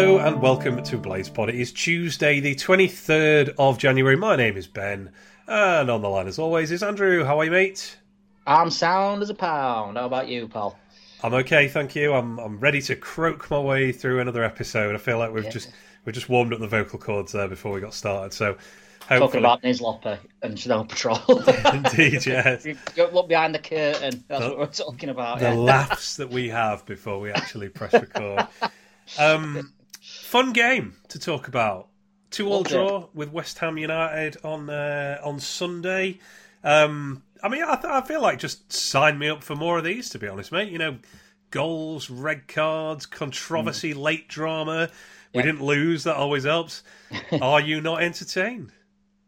Hello and welcome to Blaze Pod. It is Tuesday, the 23rd of January. My name is Ben, and on the line as always is Andrew. How are you, mate? I'm sound as a pound. How about you, pal? I'm okay, thank you. I'm I'm ready to croak my way through another episode. I feel like we've Yeah. just we've just warmed up the vocal cords there before we got started. So Talking hopefully, about Nizlopi and Snow Patrol. indeed, yes. You Don't look behind the curtain. That's The- what we're talking about. the yeah. laughs that we have before we actually press record. Um, fun game to talk about. Two all draw with West Ham United on uh, on Sunday. Um, I mean, I, th- I feel like just sign me up for more of these. To be honest, mate. You know, goals, red cards, controversy, late drama. We Mm. Yeah. didn't lose. That always helps. Are you not entertained?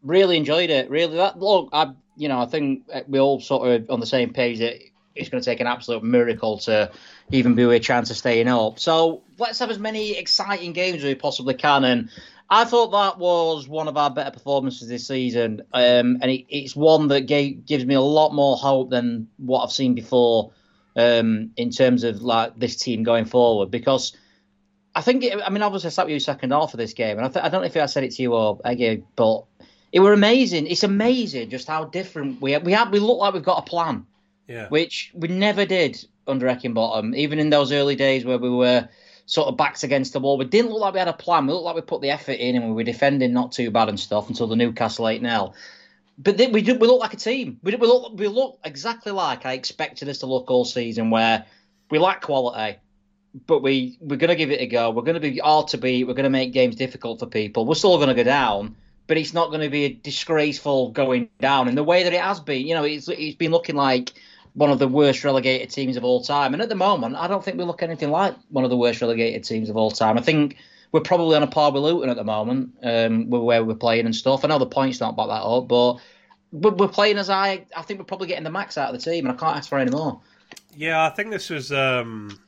Really enjoyed it. Really, that look, I you know, I think we all sort of on the same page that it's going to take an absolute miracle to even be a chance of staying up. So let's have as many exciting games as we possibly can. And I thought that was one of our better performances this season, um, and it, it's one that gave, gives me a lot more hope than what I've seen before um, in terms of like this team going forward because. I think, it, I mean, obviously, I sat with you second half of this game, and I, th- I don't know if I said it to you or Eggy, but it were amazing. It's amazing just how different we we have. We look like we've got a plan, Yeah. which we never did under Heckingbottom. Even in those early days where we were sort of backs against the wall, we didn't look like we had a plan. We looked like we put the effort in and we were defending not too bad and stuff until the Newcastle eight 0 But we do, we look like a team. We, do- we look we look exactly like I expected us to look all season, where we lack quality but we we're going to give it a go. We're going to be hard to beat. We're going to make games difficult for people. We're still going to go down, but it's not going to be a disgraceful going down in the way that it has been. You know, it's it's been looking like one of the worst relegated teams of all time, and at the moment, I don't think we look anything like one of the worst relegated teams of all time. I think we're probably on a par with Luton at the moment, um, where we're playing and stuff. I know the points don't back that up, but. We're we're playing as I. I think we're probably getting the max out of the team, and I can't ask for any more. Yeah, I think this was. Um,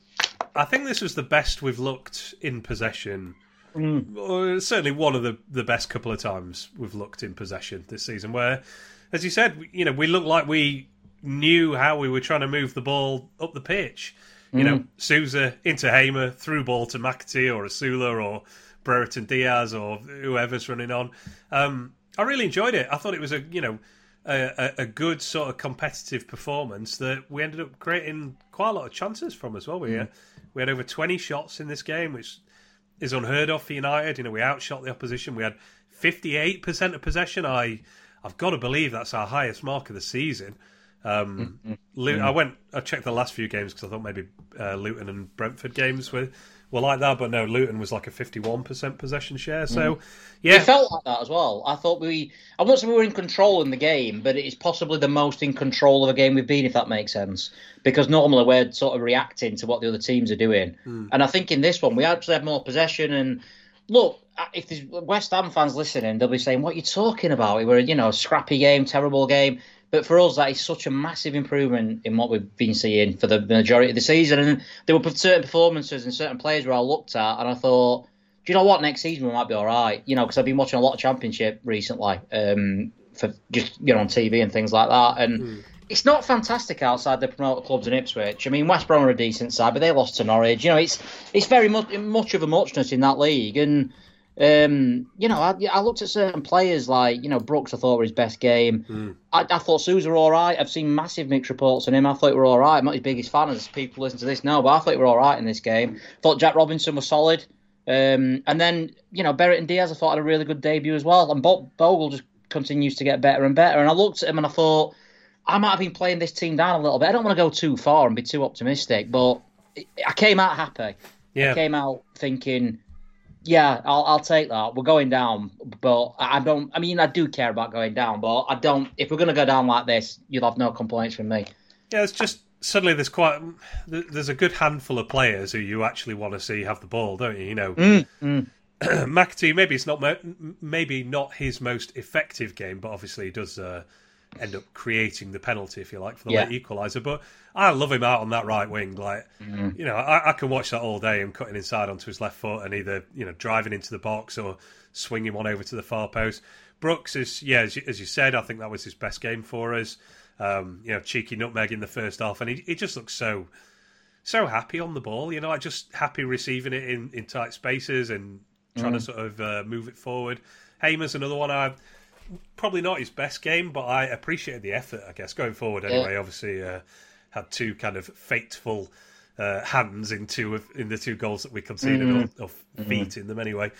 I think this was the best we've looked in possession. Or certainly one of the, the best couple of times we've looked in possession this season. Where, as you said, you know, we look like we knew how we were trying to move the ball up the pitch. You know, Souza into Hamer, through ball to McAtee or Osula or Brereton Diaz or whoever's running on. Um, I really enjoyed it. I thought it was a you know a, a, good sort of competitive performance that we ended up creating quite a lot of chances from as well. We uh, we had over twenty shots in this game, which is unheard of for United. You know, we outshot the opposition. We had fifty eight percent of possession. I I've got to believe that's our highest mark of the season. Um, mm, mm, Lu- mm. I went. I checked the last few games because I thought maybe uh, Luton and Brentford games were were like that, but no, Luton was like a fifty-one percent possession share. So, yeah, It felt like that as well. I thought we, I wouldn't say we were in control in the game, but it's possibly the most in control of a game we've been, if that makes sense. Because normally we're sort of reacting to what the other teams are doing, and I think in this one we actually had more possession. And look, uh, if there's West Ham fans listening, they'll be saying, "What are you talking about? We were, you know, a scrappy game, terrible game." But for us, that is such a massive improvement in what we've been seeing for the majority of the season. And there were certain performances and certain players where I looked at, and I thought, do you know what? Next season we might be all right. You know, because I've been watching a lot of Championship recently, um, for just you know on TV and things like that. And it's not fantastic outside the promoter clubs in Ipswich. I mean, West Brom are a decent side, but they lost to Norwich. You know, it's it's very much much of a muchness in that league. And um, you know, I, I looked at certain players like you know Brooks. I thought were his best game. I, I thought Souza were all right. I've seen massive mixed reports on him. I thought he were all right. I'm not his biggest fan as people listen to this now, but I thought he were all right in this game. thought Jack Robinson was solid. Um, and then, you know, Brereton Diaz, I thought had a really good debut as well. And Bo- Bogle just continues to get better and better. And I looked at him and I thought, I might have been playing this team down a little bit. I don't want to go too far and be too optimistic, but I came out happy. yeah. I came out thinking, yeah, I'll, I'll take that. We're going down, but I don't. I mean, I do care about going down, but I don't. If we're going to go down like this, you'll have no complaints from me. Yeah, it's just suddenly there's quite there's a good handful of players who you actually want to see have the ball, don't you? You know, Mm, McAtee maybe it's not maybe not his most effective game, but obviously he does uh, end up creating the penalty if you like for the Yeah. late equaliser. But I love him out on that right wing. Like Mm. you know, I, I can watch that all day. Him cutting inside onto his left foot and either you know driving into the box or swinging one over to the far post. Brooks is yeah, as you, as you said, I think that was his best game for us. Um, you know, cheeky nutmeg in the first half, and he, he just looks so so happy on the ball. You know, like just happy receiving it in, in tight spaces and trying mm. to sort of uh, move it forward. Hamer's another one. I probably not his best game, but I appreciated the effort. I guess going forward anyway. Yeah. Obviously, uh, had two kind of fateful uh, hands in two of in the two goals that we conceded, mm-hmm. or, or, feet mm-hmm. in them anyway.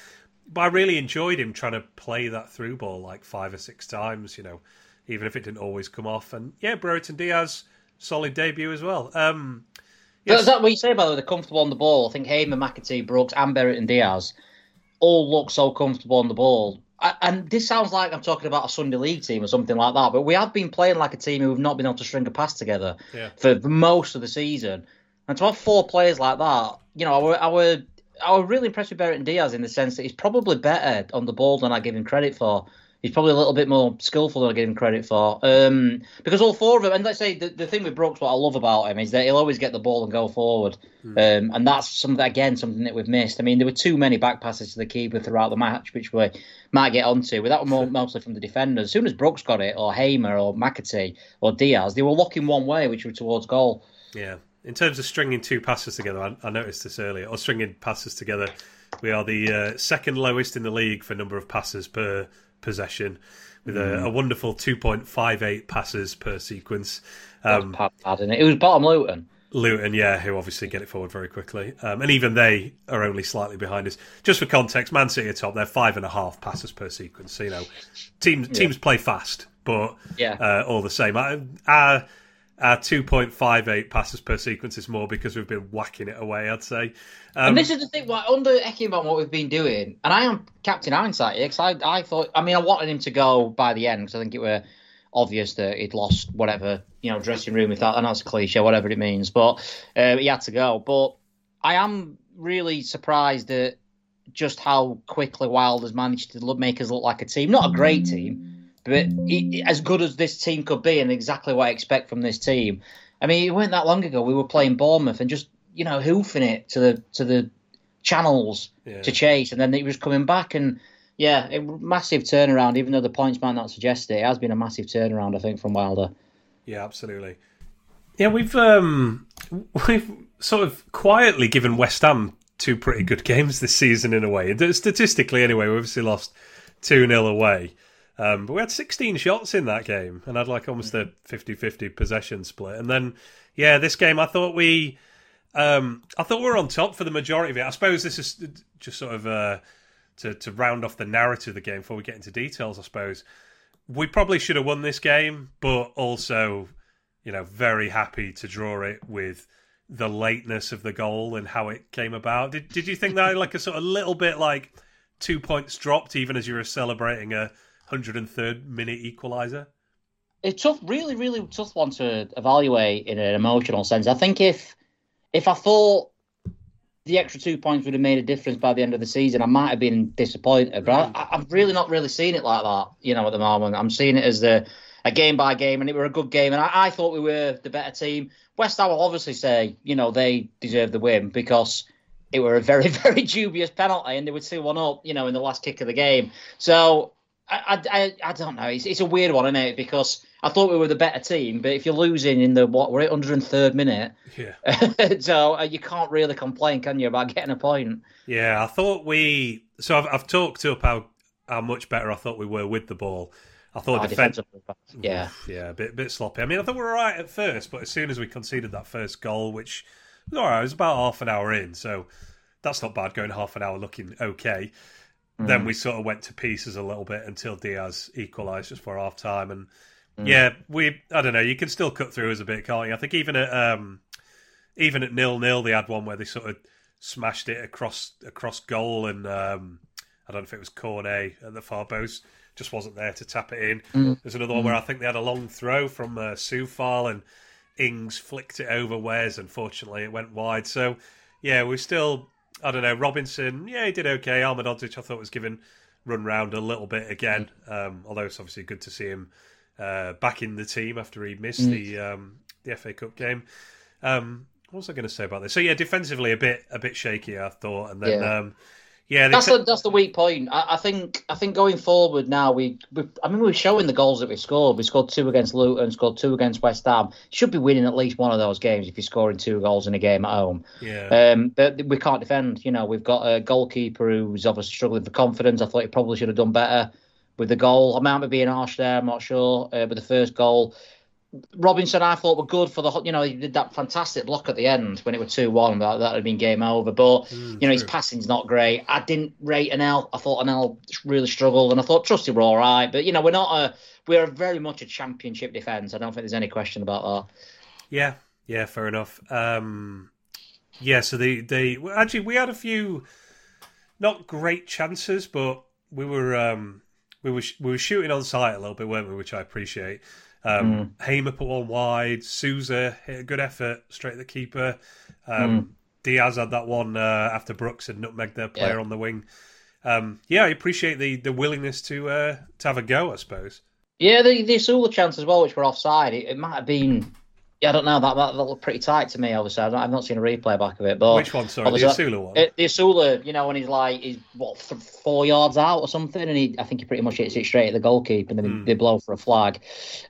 But I really enjoyed him trying to play that through ball like five or six times. You know, even if it didn't always come off. And yeah, Brereton Diaz solid debut as well. Um, yes. Is that what you say about the comfortable on the ball? I think Hamer, McAtee, Brooks, and Brereton Diaz all look so comfortable on the ball. And this sounds like I'm talking about a Sunday League team or something like that, but we have been playing like a team who have not been able to string a pass together yeah. for most of the season. And to have four players like that, you know, I were, I were, I were really impressed with Brereton Diaz in the sense that he's probably better on the ball than I give him credit for he's probably a little bit more skillful than I give him credit for. Um, because all four of them, and let's say the, the thing with Brooks, what I love about him is that he'll always get the ball and go forward. Mm. Um, and that's something again something that we've missed. I mean, there were too many back passes to the keeper throughout the match, which we might get onto. But that was more, mostly from the defenders. As soon as Brooks got it, or Hamer, or McAtee, or Diaz, they were looking one way, which were towards goal. Yeah. In terms of stringing two passes together, I, I noticed this earlier, or stringing passes together, we are the uh, second lowest in the league for number of passes per possession with mm. a, a, wonderful 2.58 passes per sequence. Um, it. it was bottom Luton. Luton, yeah, who obviously get it forward very quickly. Um, and even they are only slightly behind us. Just for context, Man City are top. They're five and a half passes per sequence. So, you know, teams yeah. teams play fast, but yeah. uh, all the same. Our, our 2.58 passes per sequence is more because we've been whacking it away, I'd say. Um, and this is the thing, like, under Heckingbottom, what we've been doing, and I am Captain Hindsight because I, I thought, I mean, I wanted him to go by the end because I think it were obvious that he'd lost whatever, you know, dressing room, if that, and that's a cliche, whatever it means, but uh, he had to go. But I am really surprised at just how quickly Wild has managed to make us look like a team. Not a great team, but he, as good as this team could be, and exactly what I expect from this team. I mean, it wasn't that long ago we were playing Bournemouth and just you know, hoofing it to the to the channels yeah. to chase, and then he was coming back and. Yeah, a massive turnaround. Even though the points might not suggest it, it has been a massive turnaround. I think from Wilder. Yeah, absolutely. Yeah, we've um, we've sort of quietly given West Ham two pretty good games this season in a way. Statistically, anyway, we obviously lost two 0 away, um, but we had sixteen shots in that game and had like almost a 50-50 possession split. And then, yeah, this game I thought we um, I thought we were on top for the majority of it. I suppose this is just sort of uh, to to round off the narrative of the game before we get into details. I suppose we probably should have won this game, but also, you know, very happy to draw it with the lateness of the goal and how it came about. Did Did you think that like a sort of little bit like two points dropped, even as you were celebrating a hundred and third minute equaliser? It's tough, really, really tough one to evaluate in an emotional sense. I think if if I thought the extra two points would have made a difference by the end of the season, I might have been disappointed. But I, have really not really seen it like that, you know, at the moment. I'm seeing it as the a game by game, and it were a good game. And I, I thought we were the better team. West Ham will obviously say, you know, they deserve the win because it were a very, very dubious penalty, and they were two one up, you know, in the last kick of the game. So I, I, I don't know. It's, it's a weird one, isn't it? Because I thought we were the better team, but if you're losing in the what we're at 103rd minute, yeah. so uh, you can't really complain, can you, about getting a point? Yeah, I thought we. So I've, I've talked up how how much better I thought we were with the ball. I thought oh, defense, yeah, yeah, a bit bit sloppy. I mean, I thought we were right at first, but as soon as we conceded that first goal, which was all right, it was about half an hour in, so that's not bad. Going half an hour looking okay. Mm. Then we sort of went to pieces a little bit until Diaz equalised just for half time, and Mm. Yeah, we. I don't know. You can still cut through as a bit, can't you? I think even at um, even at nil nil, they had one where they sort of smashed it across across goal, and um, I don't know if it was Cornet at the far post, just wasn't there to tap it in. Mm. There's another one mm. where I think they had a long throw from uh, Coufal, and Ings flicked it over Wes. Unfortunately, it went wide. So yeah, we're still. I don't know. Robinson, yeah, he did okay. Ahmedhodzic, I thought was given run round a little bit again. Mm. Um, although it's obviously good to see him uh, back in the team after he missed mm. the um, the FA Cup game. Um, what was I going to say about this? So yeah, defensively a bit a bit shaky, I thought, and then yeah, um, Yeah, that's the that's the weak point. I, I, think I think going forward now we, we I mean we're showing the goals that we scored. We scored two against Luton, scored two against West Ham. Should be winning at least one of those games if you're scoring two goals in a game at home. Yeah. Um, but we can't defend. You know, we've got a goalkeeper who's obviously struggling for confidence. I thought he probably should have done better with the goal. I might be being harsh there. I'm not sure. Uh, but the first goal, Robinson, I thought were good for the you know he did that fantastic block at the end when it was two one that that had been game over. But mm, you know true. his passing's not great. I didn't rate Anel. I thought Anel really struggled, and I thought Trusty were all right. But you know we're not a we're very much a championship defence. I don't think there's any question about that. Yeah, yeah, fair enough. Um, yeah, so they they actually we had a few not great chances, but we were um, we were we were shooting on sight a little bit, weren't we? Which I appreciate. Um, mm. Hamer put one wide. Souza hit a good effort straight at the keeper. Um, mm. Diaz had that one uh, after Brooks had nutmegged their player yeah. on the wing. Um, yeah, I appreciate the, the willingness to uh, to have a go. I suppose. Yeah, the the chance as well, which were offside. It, it might have been yeah, I don't know. That, that, that looked pretty tight to me. Obviously, I've not, I've not seen a replay back of it. But which one? Sorry, the Osula one. It, the Osula, you know, when he's like he's what four yards out or something, and he, I think he pretty much hits it straight at the goalkeeper, and then mm. they blow for a flag.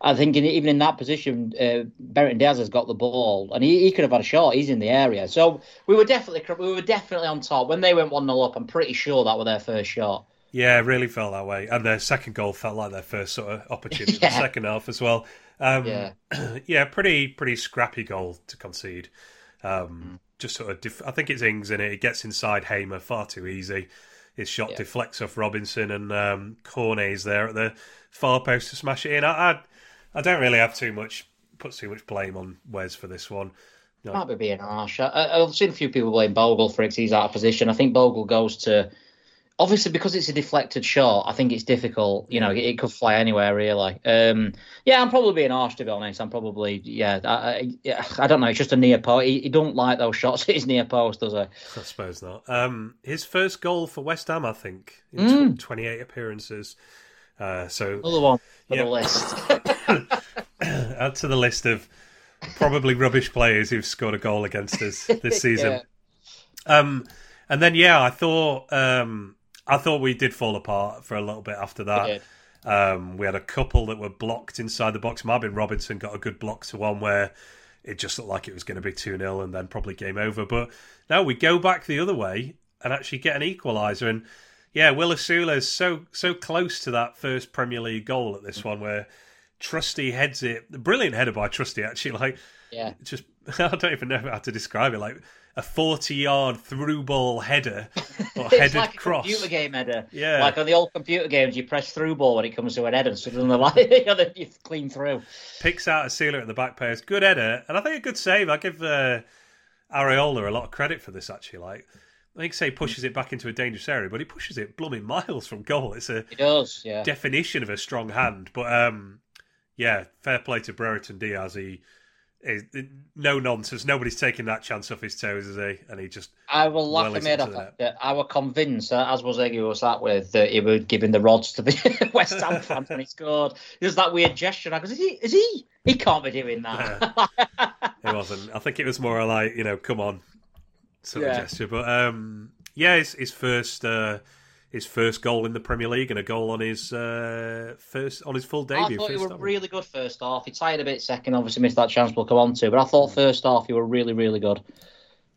I think in, even in that position, uh, Brereton Diaz has got the ball, and he, he could have had a shot. He's in the area, so we were definitely we were definitely on top when they went one 0 up. I'm pretty sure that was their first shot. Yeah, it really felt that way, and their second goal felt like their first sort of opportunity yeah. in the second half as well. Um, yeah, yeah, pretty pretty scrappy goal to concede. Um, mm. Just sort of, def- I think it's Ings in it. It gets inside Hamer far too easy. His shot yeah. deflects off Robinson, and um, Cornet's there at the far post to smash it in. I, I, I don't really have too much put too much blame on Wes for this one. No. Might be being harsh. I, have seen a few people blame Bogle for it. He's out of position. I think Bogle goes to obviously because it's a deflected shot, I think it's difficult. You know, it, it could fly anywhere really. Um, yeah, I'm probably being harsh to be honest. I'm probably yeah. I, I, I don't know. It's just a near post. He, he don't like those shots at his near post, does he? I suppose not. Um, his first goal for West Ham, I think, in mm. 28 appearances. Uh, so another one for yeah. the list. Add to the list of probably rubbish players who've scored a goal against us this season. yeah. Um, and then yeah, I thought um, I thought we did fall apart for a little bit after that. We, um, we had a couple that were blocked inside the box. Marvin Robinson got a good block to one where it just looked like it was going to be 2 0 and then probably game over. But now we go back the other way and actually get an equaliser. And yeah, Will Osula is so so close to that first Premier League goal at this one where Trusty heads it. Brilliant header by Trusty, actually. Like, yeah, just I don't even know how to describe it. Like a 40 yard through ball header or headed like cross. computer game header. Yeah. Like on the old computer games, you press through ball when it comes to an header, so doesn't like you clean through. Picks out Osula at the back post. Good header. And I think a good save. I give uh, Areola a lot of credit for this, actually. Like, I think say pushes it back into a dangerous area, but he pushes it blooming miles from goal. It's a it does, yeah. definition of a strong hand. But um, yeah, fair play to Brereton Diaz. He no nonsense. Nobody's taking that chance off his toes, is he? And he just. I will laugh well him. I was convinced, uh, as was Eggy was that with, that he was giving the rods to the West Ham fans when he scored. There's that weird gesture. I goes, is he? Is he? He can't be doing that. Yeah. it wasn't. I think it was more like, you know, come on, sort yeah. of gesture. But um, yeah, his, his first. Uh, his first goal in the Premier League and a goal on his uh, first on his full debut. I thought he were really good first half. He tired a bit second, obviously missed that chance we'll come on to, but I thought first half you were really, really good.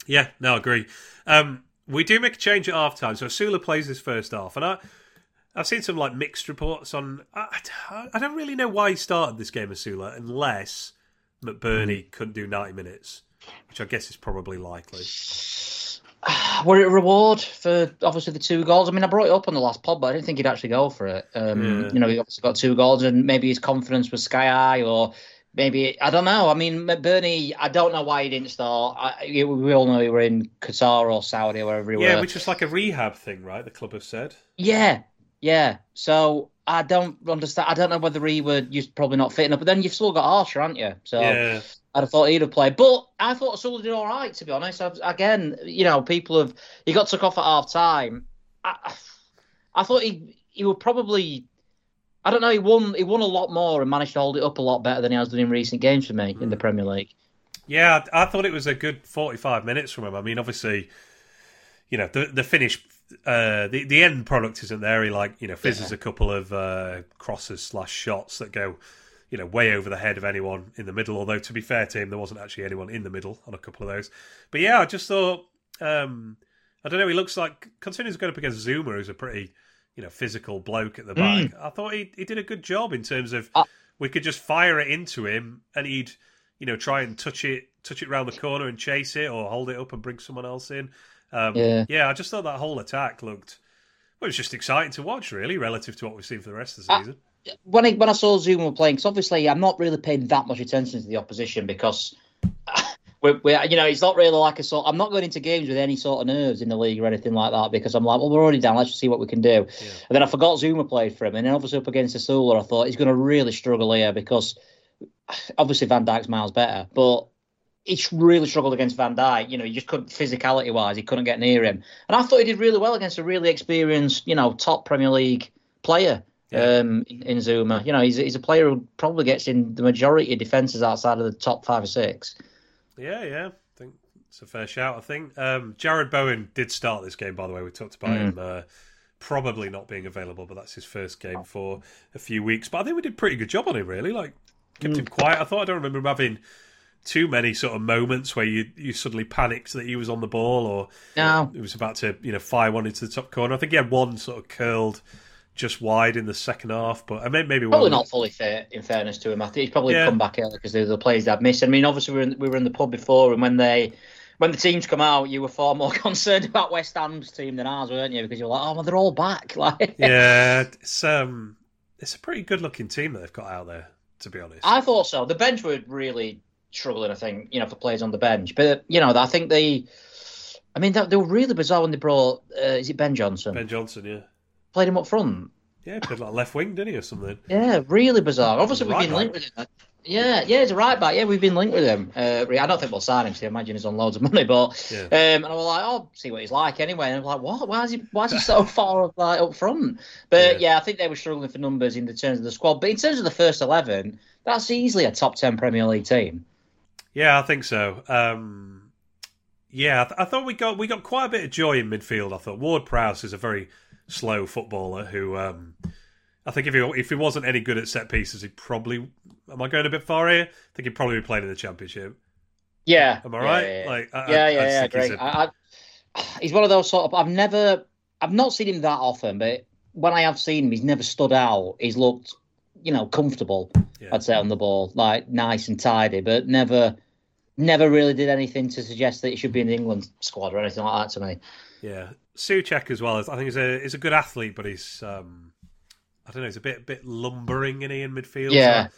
Yeah, no, I agree. Um, we do make a change at half time, so Osula plays this first half, and I. I've seen some like mixed reports on. I, I don't really know why he started this game, Osula, unless McBurnie mm. couldn't do ninety minutes, which I guess is probably likely. were it a reward for obviously the two goals? I mean, I brought it up on the last pod, but I didn't think he'd actually go for it. Um, yeah. You know, he obviously got two goals, and maybe his confidence was sky high, or maybe I don't know. I mean, Bernie, I don't know why he didn't start. I, we all know he were in Qatar or Saudi or wherever he yeah, were. which was like a rehab thing, right? The club have said. Yeah, yeah. So I don't understand. I don't know whether he were just probably not fitting up, but then you've still got Archer, aren't you? So yeah. I'd have thought he'd have played. But I thought Osula did all right, to be honest. I've, again, you know, people have. He got took off at half time. I, I thought he he would probably. I don't know. He won. He won a lot more and managed to hold it up a lot better than he has done in recent games for me mm. in the hmm. Premier League. Yeah, I, I thought it was a good forty-five minutes from him. I mean, obviously, you know, the the finish uh, the the end product isn't there. He like you know fizzes yeah. a couple of uh, crosses slash shots that go you know way over the head of anyone in the middle. Although to be fair to him, there wasn't actually anyone in the middle on a couple of those. But yeah, I just thought um, I don't know. He looks like considering he's going up against Zouma, who's a pretty you know physical bloke at the back. Mm. I thought he he did a good job in terms of uh, we could just fire it into him and he'd you know try and touch it touch it round the corner and chase it or hold it up and bring someone else in. Um, yeah. yeah, I just thought that whole attack looked. Well, it was just exciting to watch, really, relative to what we've seen for the rest of the season. When I, when I saw Zouma playing, because obviously I'm not really paying that much attention to the opposition because we're, we're, you know, it's not really like a sort. I'm not going into games with any sort of nerves in the league or anything like that because I'm like, well, we're already down. Let's just see what we can do. Yeah. And then I forgot Zouma played for him, and then obviously up against Osula, I thought he's going to really struggle here because obviously Van Dijk's miles better, but he's really struggled against Van Dijk. You know, he just couldn't physicality wise, he couldn't get near him. And I thought he did really well against a really experienced, you know, top Premier League player. Yeah. Um, in, in Zouma, you know, he's he's a player who probably gets in the majority of defenses outside of the top five or six. Yeah, yeah, I think it's a fair shout. I think um, Jarrod Bowen did start this game. By the way, we talked about mm. him uh, probably not being available, but that's his first game for a few weeks. But I think we did a pretty good job on him. Really, like kept mm. him quiet. I thought I don't remember him having too many sort of moments where you you suddenly panicked that he was on the ball or no. he was about to you know fire one into the top corner. I think he had one sort of curled just wide in the second half, but I mean maybe probably not fully fair. In fairness to him, I think he's probably yeah. come back early because the players that missed. I mean, obviously we were, in, we were in the pub before, and when they when the teams come out, you were far more concerned about West Ham's team than ours, weren't you? Because you're like, oh, well, they're all back. Like, yeah, it's um, it's a pretty good looking team that they've got out there. To be honest, I thought so. The bench were really struggling, I think, you know, for players on the bench. But, you know, I think they, I mean, they, were really bizarre when they brought, uh, is it Ben Johnson? Ben Johnson, yeah. Played him up front. Yeah, played like left wing, didn't he, or something? Yeah, really bizarre. Obviously, we've been linked with him. Yeah, yeah, he's a right back. Yeah, we've been linked with him. Uh, I don't think we'll sign him. So I imagine he's on loads of money, but yeah. um, and I was like, oh, see what he's like anyway. And I'm like, what? Why is he? Why is he so far like up front? But yeah. yeah. I think they were struggling for numbers in the terms of the squad. But in terms of the first eleven, that's easily a top ten Premier League team. Yeah, I think so. Um, yeah, I, th- I, thought we got we got quite a bit of joy in midfield. I thought Ward Prowse is a very slow footballer who um, I think if he if he wasn't any good at set pieces, he probably am I going a bit far here? I think he'd probably be playing in the championship. Yeah, am I right? Yeah, yeah. Like, I, yeah, yeah, yeah, great. He's, a... he's one of those sort of. I've never, I've not seen him that often, but when I have seen him, he's never stood out. He's looked you know, comfortable. Yeah. I'd say on the ball, like nice and tidy, but never, never really did anything to suggest that he should be in the England squad or anything like that to me. Yeah, Soucek as well. As I think he's a he's a good athlete, but he's um, I don't know, he's a bit bit lumbering in he in midfield. Yeah, so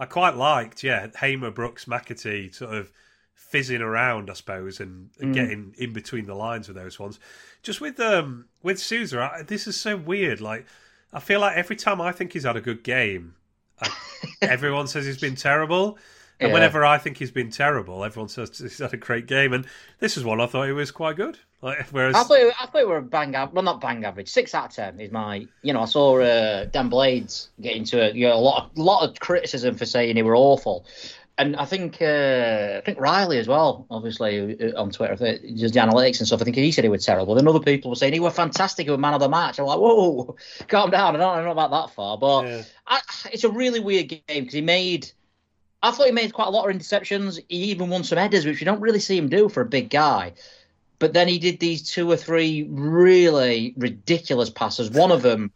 I quite liked yeah Hamer, Brooks, McAtee sort of fizzing around, I suppose, and, and mm. getting in between the lines with those ones. Just with um with Souza, I, this is so weird. Like I feel like every time I think he's had a good game, I, everyone says he's been terrible. And yeah. whenever I think he's been terrible, everyone says he's had a great game. And this is one I thought he was quite good. Like, whereas I thought I thought we were bang average. Well, not bang average. Six out of ten is my. You know, I saw uh, Dan Blades get into a, you know, a lot of lot of criticism for saying he were awful, and I think uh, I think Riley as well, obviously uh, on Twitter, just the analytics and stuff. I think he said he was terrible. Then other people were saying he was fantastic, he was man of the match. I'm like, whoa, calm down. I don't, I don't know about that far, but yeah. I, it's a really weird game because he made. I thought he made quite a lot of interceptions. He even won some headers, which you don't really see him do for a big guy. But then he did these two or three really ridiculous passes. One of them,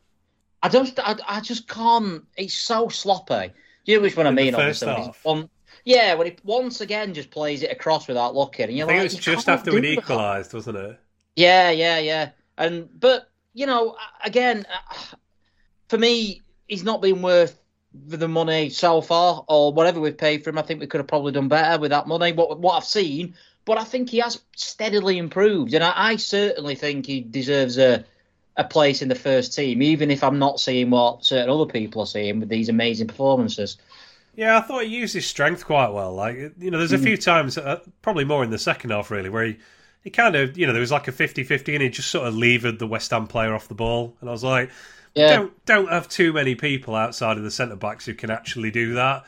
I don't, I, I just can't. It's so sloppy. You know which one I mean? Obviously, one, yeah, when he once again just plays it across without looking. And you're I think like, it was just after we equalised, wasn't it? Yeah, yeah, yeah. And but you know, again, uh, for me, he's not been worth the money so far, or whatever we've paid for him. I think we could have probably done better with that money. What what I've seen, but I think he has steadily improved, and I, I certainly think he deserves a a place in the first team, even if I'm not seeing what certain other people are seeing with these amazing performances. Yeah, I thought he used his strength quite well. Like you know, there's a mm. few times, uh, probably more in the second half, really, where he, he kind of you know there was like a 50-50 and he just sort of levered the West Ham player off the ball, and I was like, yeah. don't don't have too many people outside of the centre backs who can actually do that.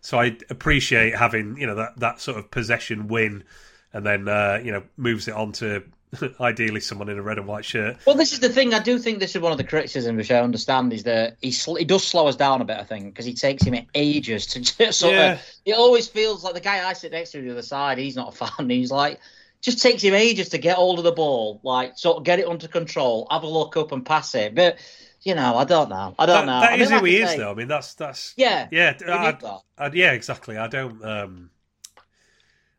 So I appreciate having you know that that sort of possession win, and then uh, you know moves it on to ideally someone in a red and white shirt. Well, this is the thing. I do think this is one of the criticisms which I understand is that he sl- he does slow us down a bit. I think because he takes him ages to just sort Yeah. of. It always feels like the guy I sit next to the other side. He's not a fan. He's like. Just takes him ages to get hold of the ball, like sort of get it under control, have a look up and pass it. But you know, I don't know. I don't That, know. that I mean, is like who he is, say- though. I mean, that's that's Yeah, yeah, I. I- yeah, exactly. I don't. Um,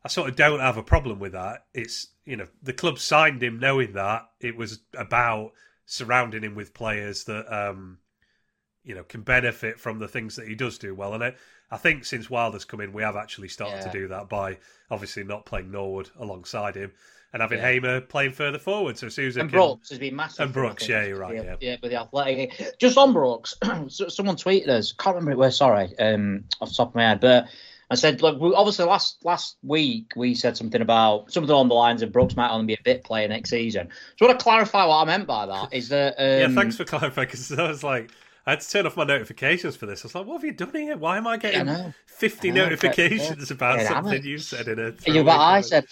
I sort of don't have a problem with that. It's you know the club signed him knowing that it was about surrounding him with players that um, you know can benefit from the things that he does do well. And I, I think since Wilder's come in, we have actually started Yeah. to do that by obviously not playing Norwood alongside him and having Yeah. Hamer playing further forward. So Susan And can. Brooks has been massive. And I Brooks, yeah, you're right, yeah. yeah, with the athletic. Just on Brooks, someone tweeted us. Can't remember it. Where? Sorry, um, off the top of my head, but I said, look, obviously last last week we said something about something along the lines of Brooks might only be a bit player next season. So I want to clarify what I meant by that. Is that um, Yeah, thanks for clarifying because I was like, I had to turn off my notifications for this. I was like, what have you done here? Why am I getting. 50 I know, notifications yeah. about Yeah, something you said in a. Yeah, but I said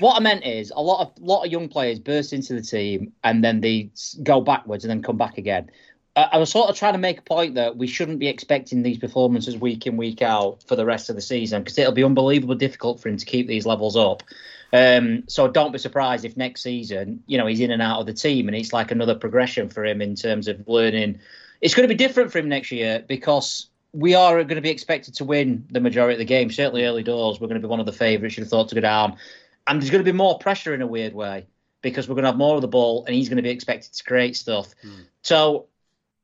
what I meant is a lot of lot of young players burst into the team and then they go backwards and then come back again. I I was sort of trying to make a point that we shouldn't be expecting these performances week in week out for the rest of the season because it'll be unbelievably difficult for him to keep these levels up. Um, so don't be surprised if next season, you know, he's in and out of the team and it's like another progression for him in terms of learning. It's going to be different for him next year because we are going to be expected to win the majority of the game. Certainly early doors, we're going to be one of the favourites. You'd have thought to go down, and there's going to be more pressure in a weird way because we're going to have more of the ball, and he's going to be expected to create stuff. Hmm. So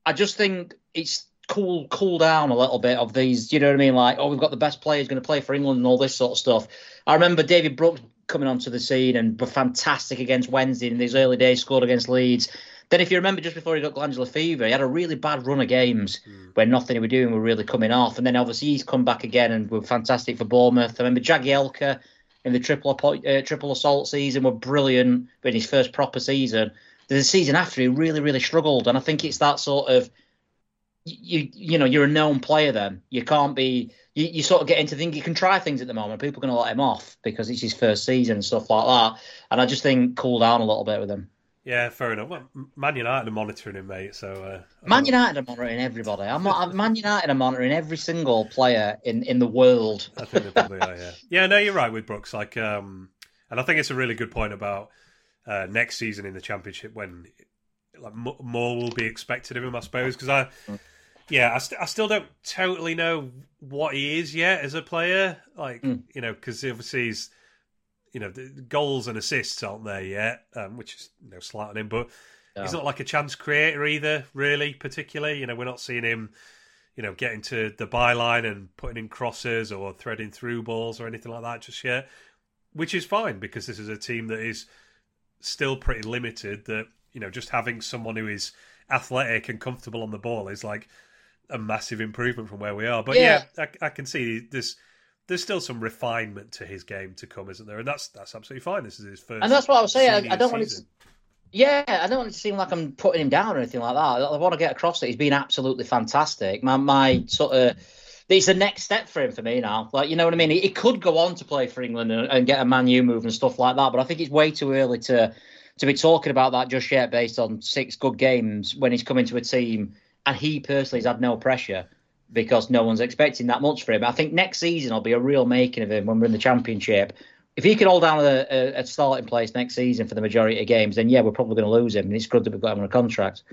I just think it's cool cool down a little bit of these. You know what I mean? Like, oh, we've got the best players going to play for England and all this sort of stuff. I remember David Brooks coming onto the scene and were fantastic against Wednesday in these early days. Scored against Leeds. Then, if you remember, just before he got glandular fever, he had a really bad run of games hmm. where nothing he was doing were really coming off. And then obviously he's come back again and were fantastic for Bournemouth. I remember Jagielka in the triple uh, triple assault season were brilliant, but in his first proper season, the season after he really really struggled. And I think it's that sort of you you know you're a known player then you can't be you, you sort of get into think you can try things at the moment people are going to let him off because it's his first season and stuff like that and I just think cool down a little bit with him. Yeah, fair enough. Well, Man United are monitoring him, mate. So uh, Man United are monitoring everybody. I'm not, Man United are monitoring every single player in, in the world. I think they probably are. Yeah, yeah. No, you're right with Brooks. Like, um, and I think it's a really good point about uh, next season in the championship when like mo- more will be expected of him, I suppose. Because I, yeah, I, st- I still don't totally know what he is yet as a player. Like, Mm. you know, because obviously he's, you know, the goals and assists aren't there yet, um, which is no slight on him, but. He's not like a chance creator either, really, particularly. You know, we're not seeing him, you know, getting to the byline and putting in crosses or threading through balls or anything like that just yet, which is fine because this is a team that is still pretty limited. That, you know, just having someone who is athletic and comfortable on the ball is like a massive improvement from where we are. But yeah, Yeah. I, I can see there's. There's still some refinement to his game to come, isn't there? And that's that's absolutely fine. This is his first, And that's what I was saying. I, I don't want it to, yeah, I don't want it to seem like I'm putting him down or anything like that. I want to get across that he's been absolutely fantastic. My my sort of it's the next step for him for me now. Like you know what I mean? He, he could go on to play for England and, and get a Man U move and stuff like that, but I think it's way too early to to be talking about that just yet based on six good games when he's coming to a team and he personally has had no pressure because no one's expecting that much for him. I think next season will be a real making of him when we're in the championship. If he can hold down a, a, a starting place next season for the majority of games, then yeah, we're probably going to lose him. And it's good that we've got him on a contract.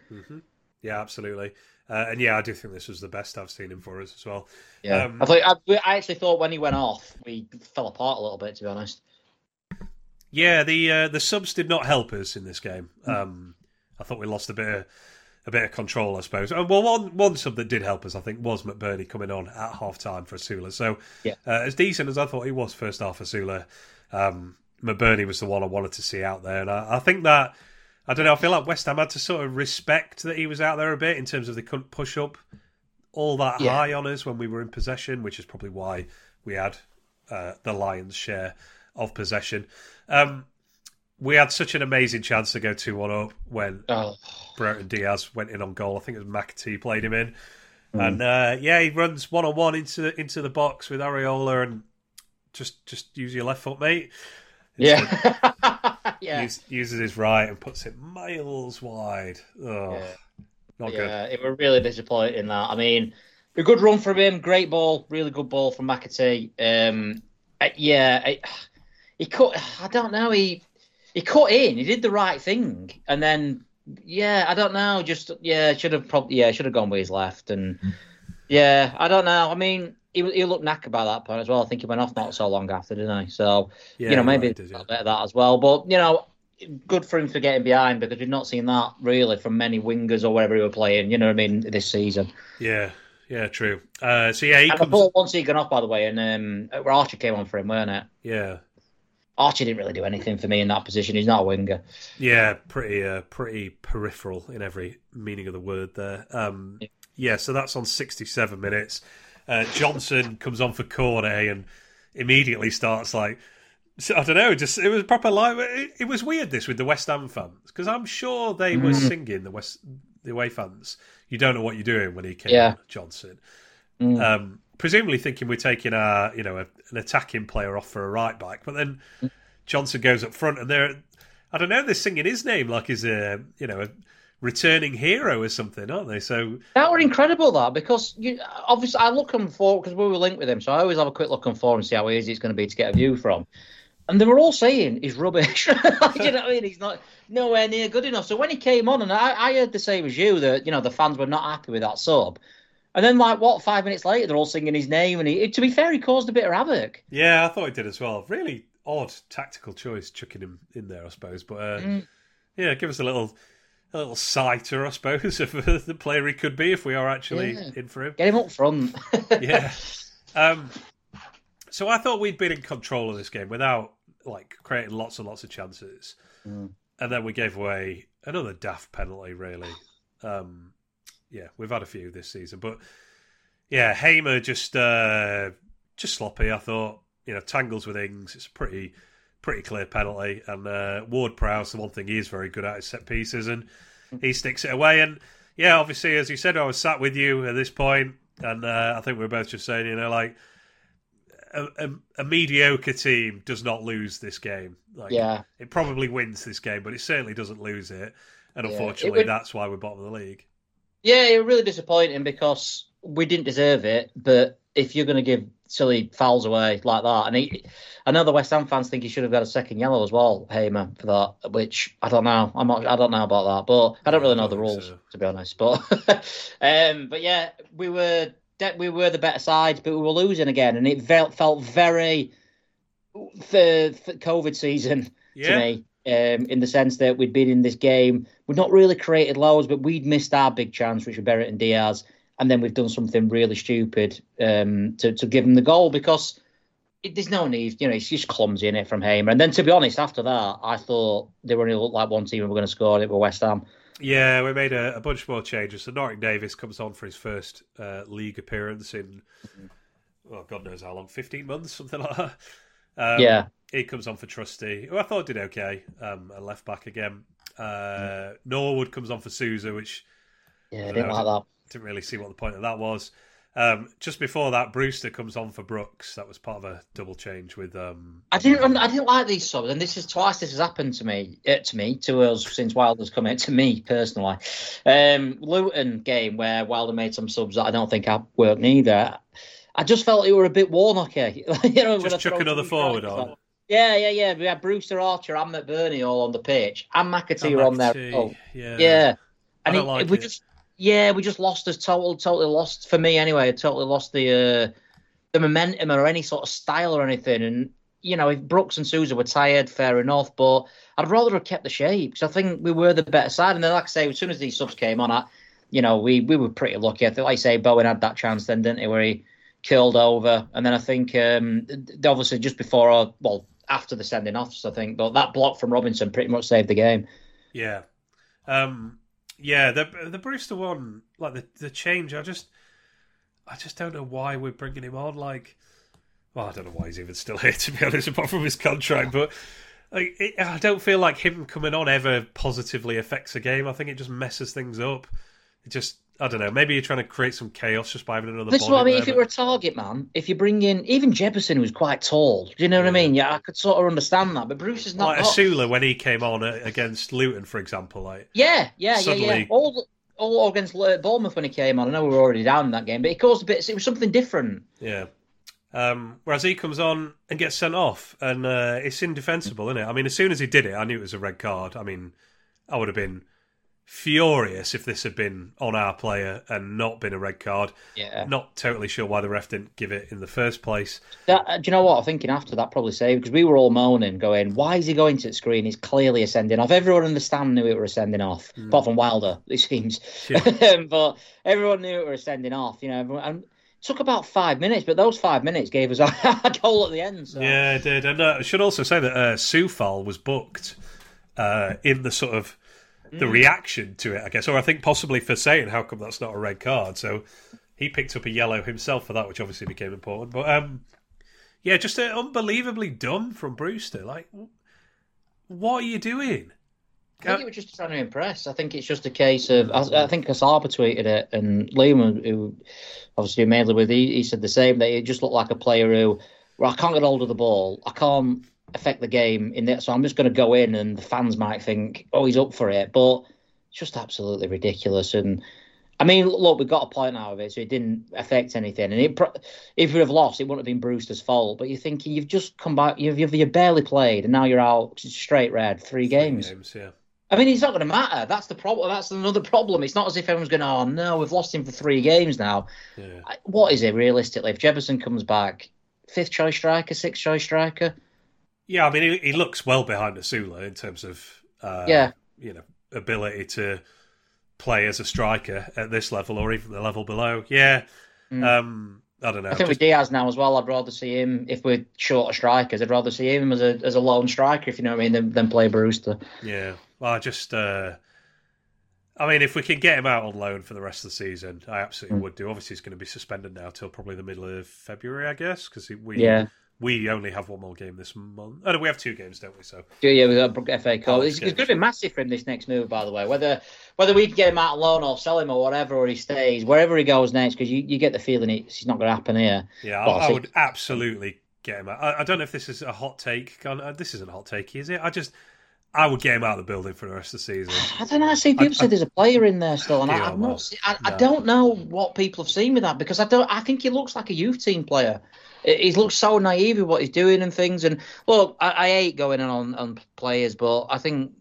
Yeah, absolutely. Uh, and yeah, I do think this was the best I've seen him for us as well. Yeah, Um, I, thought, I, I actually thought when he went off, we fell apart a little bit, to be honest. Yeah, the uh, the subs did not help us in this game. Um, I thought we lost a bit of, a bit of control, I suppose. Uh, well, one one sub that did help us, I think, was McBurnie coming on at half time for Sula. So, Yeah. uh, as decent as I thought he was first half for Sula, um, McBurnie was the one I wanted to see out there, and I, I think that I don't know. I feel like West Ham had to sort of respect that he was out there a bit in terms of they couldn't push up all that Yeah. high on us when we were in possession, which is probably why we had uh, the Lions' share of possession. Um, we had such an amazing chance to go 2 1 up when Oh, Brereton Diaz went in on goal. I think it was McAtee played him in. Hmm. And uh, yeah, he runs one on one into into the box with Areola and just just use your left foot, mate. yeah. yeah. Use, uses his right and puts it miles wide. Oh, Yeah. not good. yeah, it was really disappointing that. I mean, a good run from him, great ball, really good ball from McAtee. Um, uh, yeah, he cut. I don't know. He he cut in. He did the right thing, and then yeah, I don't know. Just yeah, should have probably yeah should have gone with his left, and yeah, I don't know. I mean. He, he looked knackered by that point as well. I think he went off not so long after, didn't he? So Yeah, you know, maybe have, a yeah. bit of that as well. But you know, good for him for getting behind because we've not seen that really from many wingers or whatever he were playing. You know what I mean? This season. Yeah, yeah, true. Uh, so yeah, he And the comes. ball once he got off, by the way, and um, Archer came on for him, weren't it? Yeah, Archer didn't really do anything for me in that position. He's not a winger. yeah, pretty, uh, pretty peripheral in every meaning of the word there. Um, yeah, so that's on sixty-seven minutes. Uh, Johnson comes on for Cornet and immediately starts like. I don't know. Just it was proper like It, it was weird this with the West Ham fans because I'm sure they were Mm. singing the West the away fans. You don't know what you're doing when he came Yeah. on, Johnson. Mm. um, presumably thinking we're taking our, you know, a, an attacking player off for a right back, but then Johnson goes up front, and they're, I don't know, they're singing his name like he's a, you know, a returning hero or something, aren't they? So That were incredible, that because you obviously I look him for because we were linked with him, so I always have a quick look on for and see how easy it's going to be to get a view from. And they were all saying he's rubbish. you know what I mean? He's not nowhere near good enough. So when he came on, and I, I heard the same as you that you know the fans were not happy with that sub. And then like what five minutes later they're all singing his name, and he to be fair he caused a bit of havoc. yeah, I thought he did as well. Really odd tactical choice, chucking him in there, I suppose. But uh, Mm. yeah, give us a little, a little sighter, I suppose, of the player he could be if we are actually Yeah. in for him. Get him up front. yeah. Um, so I thought we'd been in control of this game without like creating lots and lots of chances, Mm. and then we gave away another daft penalty. Really, um, yeah, we've had a few this season, but yeah, Hamer just uh, just sloppy. I thought you know tangles with Ings. It's a pretty pretty clear penalty, and uh, Ward Prowse, the one thing he is very good at is set pieces, and he sticks it away. And yeah, obviously, as you said, I was sat with you at this point, and uh, I think we are both just saying, you know, like a, a, a mediocre team does not lose this game. Like, yeah. it probably wins this game, but it certainly doesn't lose it. And Yeah, it unfortunately, would- that's why we're bottom of the league. Yeah, it was really disappointing because we didn't deserve it. But if you're going to give silly fouls away like that, and he, I know the West Ham fans think he should have got a second yellow as well, Hamer, for that. Which I don't know. I'm not. I don't know about that, but I don't really know the rules so. to be honest. But um, but yeah, we were de- we were the better side, but we were losing again, and it felt felt very for, for COVID season to me, um, in the sense that we'd been in this game. We'd not really created loads, but we'd missed our big chance, which were Brereton Diaz, and then we've done something really stupid um, to to give them the goal because it, there's no need. You know, it's just clumsy in it from Hamer. And then to be honest, after that, I thought they were only looked like one team and were going to score, and it were West Ham. yeah, we made a, a bunch more changes. So Norrington-Davies comes on for his first uh, league appearance in, oh God knows how long, fifteen months, something like that. Um, yeah, he comes on for Trusty, who I thought did okay, um, a left back again. Uh, Norwood comes on for Souza, which yeah, I didn't know, like that. didn't really see what the point of that was. Um, just before that, Brewster comes on for Brooks. That was part of a double change with. Um, I didn't. I didn't like these subs, and this is twice this has happened to me. Uh, to me, to us since Wilder's come in. To me personally, um, Luton game where Wilder made some subs that I don't think have worked neither. I just felt it were a bit Warnocky. you know, just chuck another forward on. Yeah, yeah, yeah. We had Brewster Archer and McBurnie all on the pitch, and McAtee were on there. Oh, yeah, yeah, and it- like we it. just yeah, we just lost us total, totally lost for me anyway. I totally lost the uh, the momentum or any sort of style or anything. And you know, if Brooks and Souza were tired, fair enough, but I'd rather have kept the shape because I think we were the better side. And then, like I say, as soon as these subs came on, I, you know, we we were pretty lucky. I think, like I say, Bowen had that chance then, didn't he, where he curled over, and then I think um, obviously just before, or, well, after the sending offs, I think, but that block from Robinson pretty much saved the game. Yeah. Um, yeah, the the Brewster one, like the the change, I just I just don't know why we're bringing him on. Like, well, I don't know why he's even still here to be honest, apart from his contract. But like, it, I don't feel like him coming on ever positively affects a game. I think it just messes things up. It just I don't know. Maybe you're trying to create some chaos just by having another. This is what I mean. There, if it were a target man, if you bring in even Jebbison, who's quite tall, do you know what I mean? Yeah, I could sort of understand that. But Bruce is not. Like Osula when he came on against Luton, for example. Like yeah, yeah, suddenly... yeah, yeah. All all against Bournemouth when he came on. I know we were already down in that game, but it caused a bit. It was something different. Yeah. Um, whereas he comes on and gets sent off, and uh, it's indefensible, isn't it? I mean, as soon as he did it, I knew it was a red card. I mean, I would have been furious if this had been on our player and not been a red card. Yeah. Not totally sure why the ref didn't give it in the first place. That, uh, do you know what I'm thinking after that probably saved because we were all moaning, going, "Why is he going to the screen? He's clearly ascending off." Everyone in the stand knew it were ascending off, mm. apart from Wilder, it seems. Yeah. but everyone knew it were ascending off. You know, everyone, and took about five minutes, but those five minutes gave us a goal at the end. So. Yeah, it did. And uh, I should also say that uh, Coufal was booked uh, in the sort of the mm. reaction to it, I guess, or I think possibly for saying how come that's not a red card. So he picked up a yellow himself for that, which obviously became important. But um, yeah, just uh, unbelievably dumb from Brewster. Like, what are you doing? I think it was just trying to impress. I think it's just a case of. I, I think Kasaba tweeted it, and Liam, who obviously mainly with, he, he said the same. That it just looked like a player who, well, I can't get hold of the ball. I can't affect the game in that. So I'm just going to go in, and the fans might think, "Oh, he's up for it," but it's just absolutely ridiculous. And I mean, look, we got a point out of it, so it didn't affect anything. And it, if we have lost, it wouldn't have been Brewster's fault. But you're thinking you've just come back, you've you've, you've barely played, and now you're out straight red, three, three games. games yeah. I mean, it's not going to matter. That's the problem. That's another problem. It's not as if everyone's going, "Oh no, we've lost him for three games now." Yeah. What is it realistically? If Jefferson comes back, fifth choice striker, sixth choice striker, yeah, I mean, he, he looks well behind Osula in terms of uh, yeah, you know, ability to play as a striker at this level or even the level below. Yeah, mm. um, I don't know. I think just... with Diaz now as well, I'd rather see him if we're short of strikers. I'd rather see him as a as a lone striker, if you know what I mean, than, than play Brewster. Yeah, well, I just. Uh... I mean, if we can get him out on loan for the rest of the season, I absolutely mm. would do. Obviously, he's going to be suspended now till probably the middle of February, I guess, because we yeah we only have one more game this month. Oh, no, we have two games, don't we? So yeah, yeah, we got FA Cup. Oh, it's, it's going to be massive for him this next move, by the way. Whether whether we can get him out alone or sell him or whatever, or he stays wherever he goes next, because you, you get the feeling it's not going to happen here. Yeah, I, I, I would absolutely get him out. I, I, don't know if this is a hot take. Uh, this isn't a hot take, is it? I just. I would get him out of the building for the rest of the season. I don't know. I see people say there's a player in there still, and I, have not. Seen, I, no. I don't know what people have seen with that because I don't. I think he looks like a youth team player he looks so naive with what he's doing and things. And well, I, I hate going on on players, but I think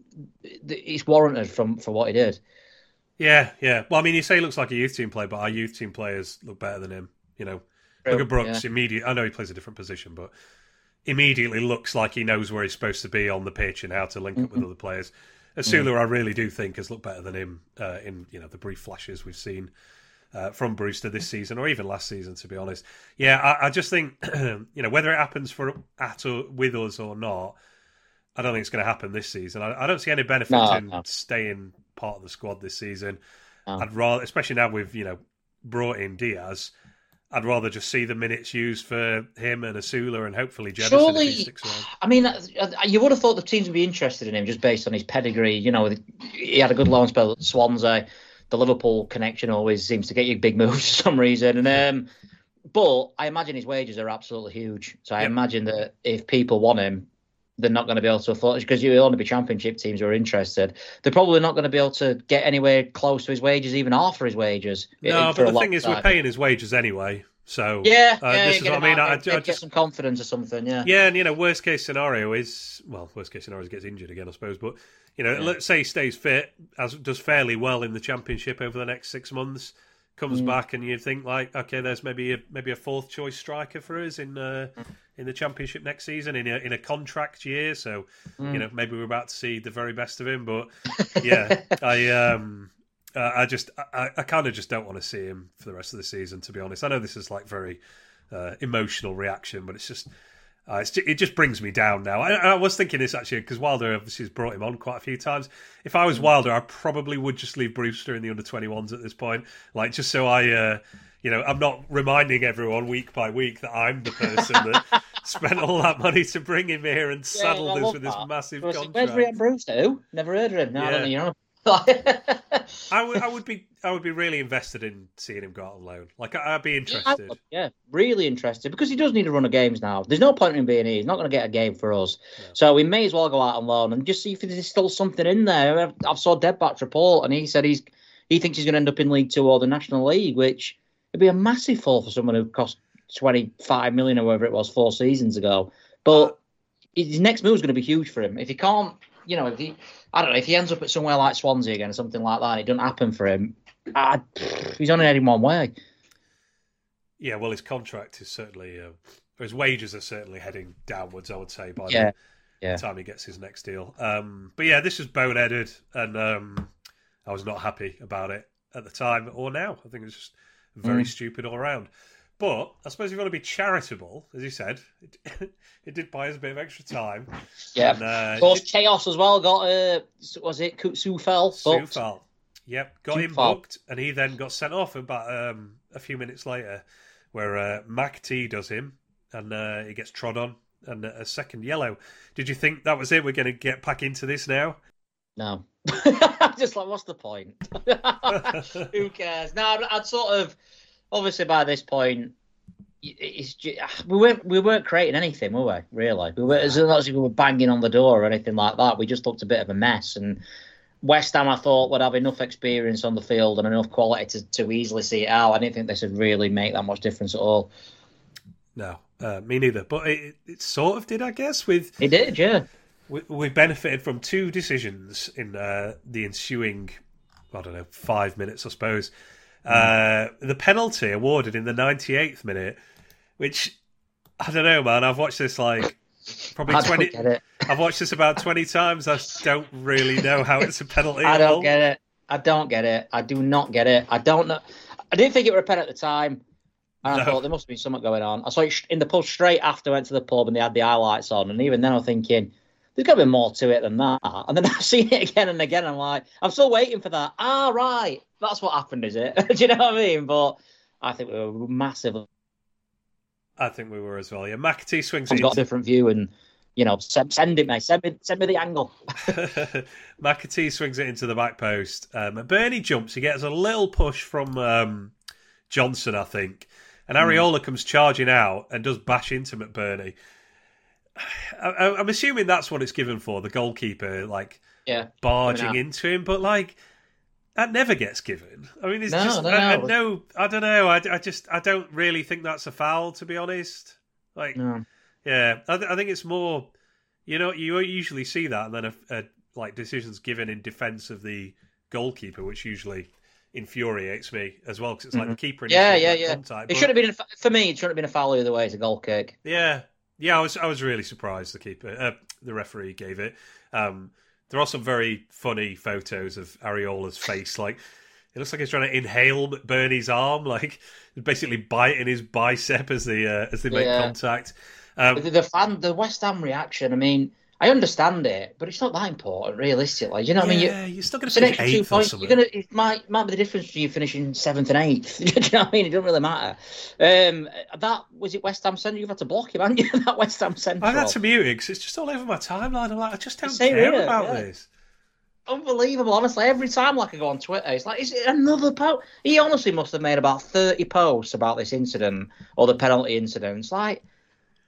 it's warranted from for what he did. Yeah, yeah. Well, I mean, you say he looks like a youth team player, but our youth team players look better than him. You know, True, look at Brooks. Yeah. Immediate. I know he plays a different position, but immediately looks like he knows where he's supposed to be on the pitch and how to link mm-hmm. up with other players. Osula, mm-hmm. I really do think has looked better than him uh, in you know the brief flashes we've seen uh, from Brewster this season or even last season, to be honest. Yeah, I, I just think you know whether it happens for at or with us or not, I don't think it's going to happen this season. I, I don't see any benefit no, in no. staying part of the squad this season. No. I'd rather, especially now we've you know brought in Diaz. I'd rather just see the minutes used for him and Osula and hopefully Jebbison Surely, I mean, uh, you would have thought the teams would be interested in him just based on his pedigree. You know, he had a good loan spell at Swansea the Liverpool connection always seems to get you big moves for some reason. And um, but I imagine his wages are absolutely huge. So I imagine that if people want him, they're not going to be able to afford it because you'll only be championship teams who are interested. They're probably not going to be able to get anywhere close to his wages, even after his wages. No, but the thing is, time. we're paying his wages anyway. So yeah, uh, yeah this is what I mean. I, I, just get some confidence or something. Yeah, yeah, and you know, worst case scenario is well, worst case scenario is gets injured again, I suppose. But you know, yeah. let's say he stays fit, as does fairly well in the championship over the next six months, comes mm. back, and you think like, okay, there's maybe a, maybe a fourth choice striker for us in uh, in the championship next season in a in a contract year. So mm. you know, maybe we're about to see the very best of him. But yeah, I um. Uh, I just, I, I kind of just don't want to see him for the rest of the season. To be honest, I know this is like very uh, emotional reaction, but it's just uh, it just brings me down now. I, I was thinking this actually because Wilder obviously has brought him on quite a few times. If I was mm. Wilder, I probably would just leave Brewster in the under 21s at this point, like just so I, uh, you know, I'm not reminding everyone week by week that I'm the person that spent all that money to bring him here and saddled yeah, us with that. this massive contract. Where's Brewster? Who? Never heard of him. No, yeah. I don't know. I would, I would be, I would be really invested in seeing him go out on loan. Like, I'd be interested. Yeah, yeah, really interested because he does need a run of games now. There's no point in being here. He's not going to get a game for us, no. so we may as well go out on loan and just see if there's still something in there. I've, saw Deadback's report, and he said he's he thinks he's going to end up in League Two or the National League, which would be a massive fall for someone who cost 25 million or whatever it was four seasons ago. But uh, his next move is going to be huge for him. If he can't, you know, if he, I don't know, if he ends up at somewhere like Swansea again or something like that, and it doesn't happen for him, I, he's only heading one way. Yeah, well, his contract is certainly, uh, his wages are certainly heading downwards. I would say by yeah. the yeah. time he gets his next deal. Um, but yeah, this was boneheaded, and um, I was not happy about it at the time or now. I think it's just very mm. stupid all around. But I suppose you've got to be charitable, as you said. It, it did buy us a bit of extra time. Yeah. And, uh, of course, Chaos as well got, uh, was it Coufal? Coufal. Yep, got him booked, and he then got sent off about um, a few minutes later, where uh, McAtee does him, and uh, he gets trod on, and a second yellow. Did you think that was it? We're going to get back into this now? No. I'm just like, what's the point? Who cares? No, I'd sort of obviously by this point, it's just, we weren't we weren't creating anything, were we? Really, we were as long as we were banging on the door or anything like that. We just looked a bit of a mess. And West Ham, I thought, would have enough experience on the field and enough quality to, to easily see it out. I didn't think this would really make that much difference at all. No, uh, me neither. But it, it sort of did, I guess. With it did, yeah. We, we benefited from two decisions in uh, the ensuing, I don't know, five minutes, I suppose. Uh, the penalty awarded in the 98th minute, which I don't know, man. I've watched this like probably I 20. I've watched this about 20 times. I don't really know how it's a penalty. I don't get it. I don't get it. I do not get it. I don't know. I didn't think it was a pen at the time. And no. I thought there must be something going on. I saw it in the pub straight after I went to the pub and they had the highlights on. And even then I'm thinking, there's got to be more to it than that. And then I've seen it again and again. And I'm like, I'm still waiting for that. Ah, right. That's what happened, is it? Do you know what I mean? But I think we were massive. I think we were as well. Yeah, McAtee swings. It. I've got a different view, and you know, send, send it, mate. Send me, send me the angle. McAtee swings it into the back post. Um, Bernie jumps. He gets a little push from um, Johnson, I think, and Areola mm. comes charging out and does bash into McBurnie. I, am assuming that's what it's given for the goalkeeper, like yeah, barging into him. But like that never gets given. I mean, it's no, just no, I, I, no, I don't know. I, I just I don't really think that's a foul, to be honest. Like, no. yeah, I, th- I think it's more. You know, you usually see that, and then a, a, like decisions given in defence of the goalkeeper, which usually infuriates me as well because it's like mm-hmm. the keeper. Yeah, yeah, yeah. Contact, it but... should have been a, for me. It should have been a foul either way. It's a goal kick. Yeah, yeah. I was I was really surprised the keeper, uh, the referee gave it. Um, there are some very funny photos of Areola's face. Like it looks like he's trying to inhale Bernie's arm, like basically biting his bicep as they uh, as they make yeah. contact. Um, the, the, fan, the West Ham reaction. I mean, I understand it, but it's not that important, realistically. You know what yeah, I mean? You, are still going to finish eighth two points. You're going to. It might might be the difference between you finishing seventh and eighth. Do you know what I mean? It doesn't really matter. Um, that was it. West Ham Centre. You've had to block him, haven't you? that West Ham Centre. I've had to mute it because it's just all over my timeline. I'm like, I just don't care here, about yeah. this. Unbelievable, honestly. Every time like I go on Twitter, it's like, is it another post? He honestly must have made about thirty posts about this incident or the penalty incident. It's like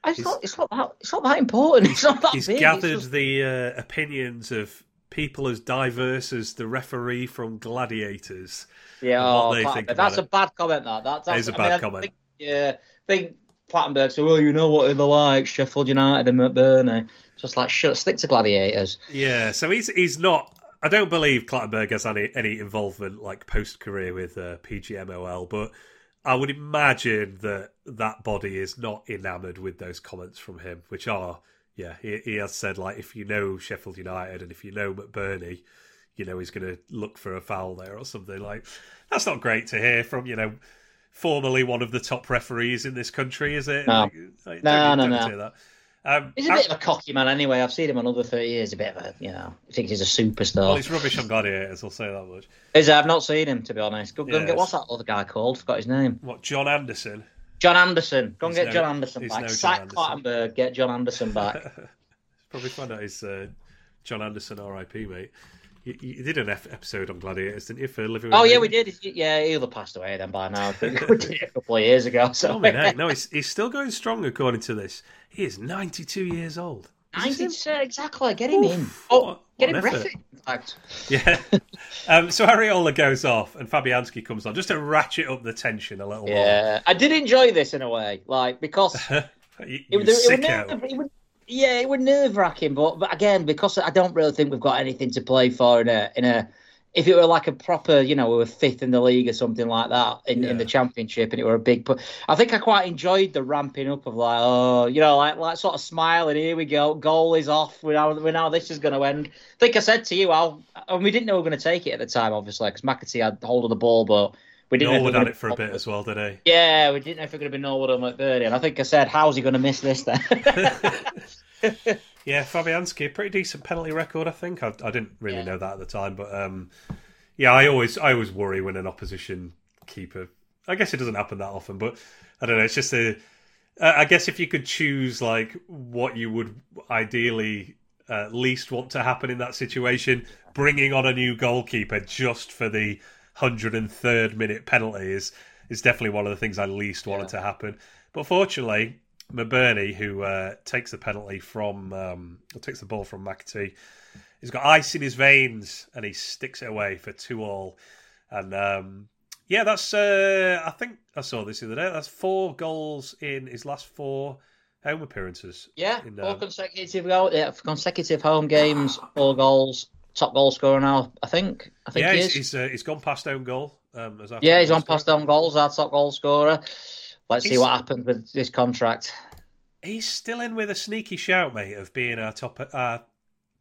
it's not. It's not that. It's not that important. It's not that he's big. gathered just... the uh, opinions of people as diverse as the referee from Gladiators. Yeah, oh, that's a it. bad comment. That, that that's a I bad mean, comment. Think, yeah, I think Clattenburg said, "Well, you know what they're like, Sheffield United and McBurnie." Just like shut, stick to Gladiators. Yeah, so he's he's not. I don't believe Clattenburg has any any involvement like post career with uh, PGMOL, but I would imagine that that body is not enamoured with those comments from him, which are, yeah, he, he has said, like, if you know Sheffield United and if you know McBurnie, you know, he's going to look for a foul there or something. Like, that's not great to hear from, you know, formerly one of the top referees in this country, is it? No, like, like, no, no, no. Um, he's a bit of a cocky man anyway. I've seen him another 30 years. A bit of a, you know, I think he's a superstar. Well, he's rubbish on gladiators, I'll say that much. Is I've not seen him, to be honest. Go, go and get, what's that other guy called? Forgot his name. What, John Anderson? John Anderson. Go and get no, John Anderson back. No Sack Clattenburg, get John Anderson back. Probably find out he's uh, John Anderson, RIP, mate. You, you did an episode on Gladiators, didn't you, for living? Oh yeah, we did. Yeah, he'll have passed away then by now. we did it a couple of years ago. So oh, man, no, he's, he's still going strong according to this. He is ninety-two years old. Ninety exactly. Get him Oof, in. Oh, get him breathing. In. Yeah. um, so Areola goes off, and Fabianski comes on just to ratchet up the tension a little. Yeah, more. Yeah, I did enjoy this in a way, like because you, it, it, it, it, would, yeah, it was nerve wracking, but, but again, because I don't really think we've got anything to play for in a in a if it were like a proper, you know, we were fifth in the league or something like that in, yeah. in the championship, and it were a big. But I think I quite enjoyed the ramping up of like, oh, you know, like like sort of smiling. Here we go, goal is off. We know we know this is going to end. I think I said to you, Al, and we didn't know we were going to take it at the time, obviously, because McAtee had hold of the ball, but. We didn't Norwood had it for a bit as well, did he? Yeah, we didn't know if it could have been Norwood or McBurnie. And I think I said, how's he going to miss this then? yeah, Fabianski, a pretty decent penalty record, I think. I, I didn't really yeah. know that at the time, but um, yeah, I always I always worry when an opposition keeper. I guess it doesn't happen that often, but I don't know. It's just a. I guess if you could choose like what you would ideally uh, least want to happen in that situation, bringing on a new goalkeeper just for the 103rd minute penalty is is definitely one of the things I least wanted yeah. to happen. But fortunately, McBurnie, who uh, takes the penalty from, um, takes the ball from McAtee, he's got ice in his veins and he sticks it away for two all. And um, yeah, that's uh, I think I saw this the other day. That's four goals in his last four home appearances. Yeah, in, four um, consecutive yeah, consecutive home games, four goals. Top goal scorer now, I think. I think yeah, he he's he's, uh, he's gone past own goal. Um, yeah, he's on past own goals. Our top goal scorer. Let's he's, see what happens with this contract. He's still in with a sneaky shout, mate, of being our top our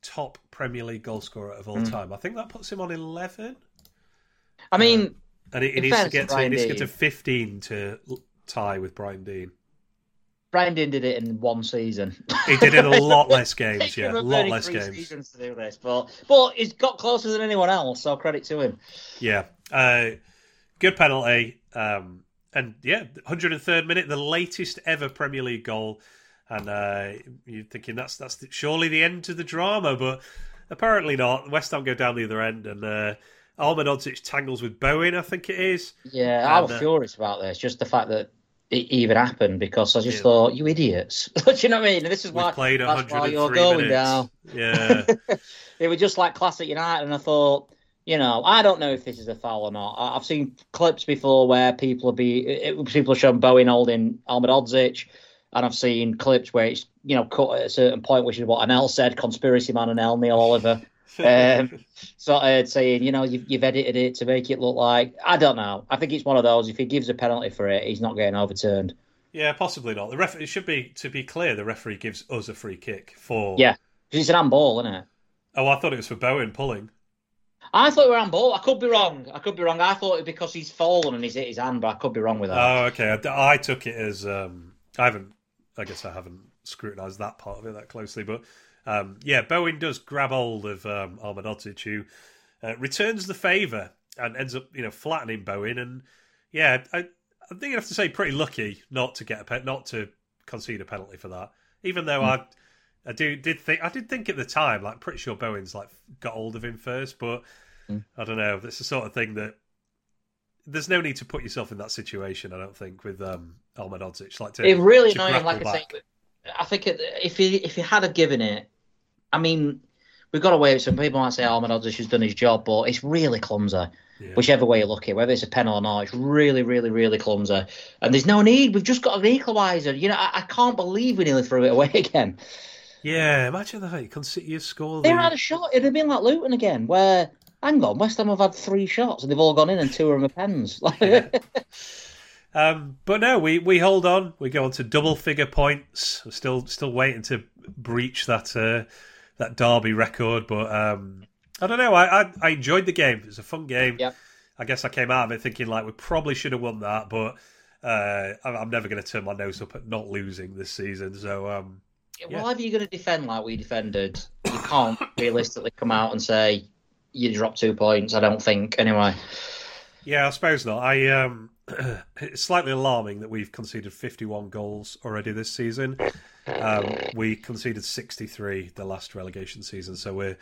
top Premier League goal scorer of all mm. time. I think that puts him on eleven. I mean, um, and he, needs to get to, he needs to get to fifteen to tie with Brian Deane. Brian did it in one season. He did it a lot less games, yeah, a lot less games. Seasons to do this, but but he's got closer than anyone else, so credit to him. Yeah, uh, good penalty. Um, and yeah, 103rd minute, the latest ever Premier League goal. And uh, you're thinking that's that's the, surely the end to the drama, but apparently not. West Ham go down the other end, and uh, Ahmedhodzic tangles with Bowen, I think it is. Yeah, and, I was uh, furious about this. Just the fact that it even happened because I just yeah. thought, you idiots. Do you know what I mean? This is why, played that's why you're going minutes. down. Yeah. it was just like classic United, and I thought, you know, I don't know if this is a foul or not. I've seen clips before where people have be it, people have shown Bowen holding Ahmedhodzic, and I've seen clips where it's you know cut at a certain point, which is what Anel said, conspiracy man Anel Neil Oliver, um, sort of saying, you know, you've, you've edited it to make it look like I don't know. I think it's one of those. If he gives a penalty for it, he's not getting overturned. Yeah, possibly not. The ref. It should be to be clear. The referee gives us a free kick for. Yeah, because it's an handball, isn't it? Oh, I thought it was for Bowen pulling. I thought we were on ball. I could be wrong. I could be wrong. I thought it because he's fallen and he's hit his hand, but I could be wrong with that. Oh, okay. I, I took it as um, I haven't. I guess I haven't scrutinised that part of it that closely, but um, yeah, Bowen does grab hold of um, Ahmedhodzic, who uh, returns the favour and ends up, you know, flattening Bowen. And yeah, I, I think you have to say pretty lucky not to get a pe- not to concede a penalty for that. Even though mm. I I do did think I did think at the time, like pretty sure Bowen's like got hold of him first, but mm. I don't know. It's the sort of thing that there's no need to put yourself in that situation. I don't think with um, Ahmedhodzic. Like to, it really annoying. Like I say, I think if he if he had have given it, I mean, we've got away with some people might say oh, Ahmedhodzic has done his job, but it's really clumsy. Yeah. Whichever way you look at it, whether it's a pen or not, it's really, really, really clumsy. And there's no need. We've just got an equaliser. You know, I, I can't believe we nearly threw it away again. Yeah, imagine that. You can see you score. They had a shot. It'd have been like Luton again, where hang on, West Ham have had three shots and they've all gone in, and two of them are pens. yeah. um, but no, we, we hold on. We go on to double figure points. We're still still waiting to breach that uh, that Derby record, but um, I don't know. I, I, I enjoyed the game. It was a fun game. Yep. I guess I came out of it thinking like we probably should have won that, but uh, I'm never going to turn my nose up at not losing this season. So um, yeah. well, if you're going to defend like we defended, you can't realistically come out and say you dropped two points. I don't think anyway. Yeah, I suppose not. I um, it's slightly alarming that we've conceded 51 goals already this season. Um, we conceded 63 the last relegation season, so we're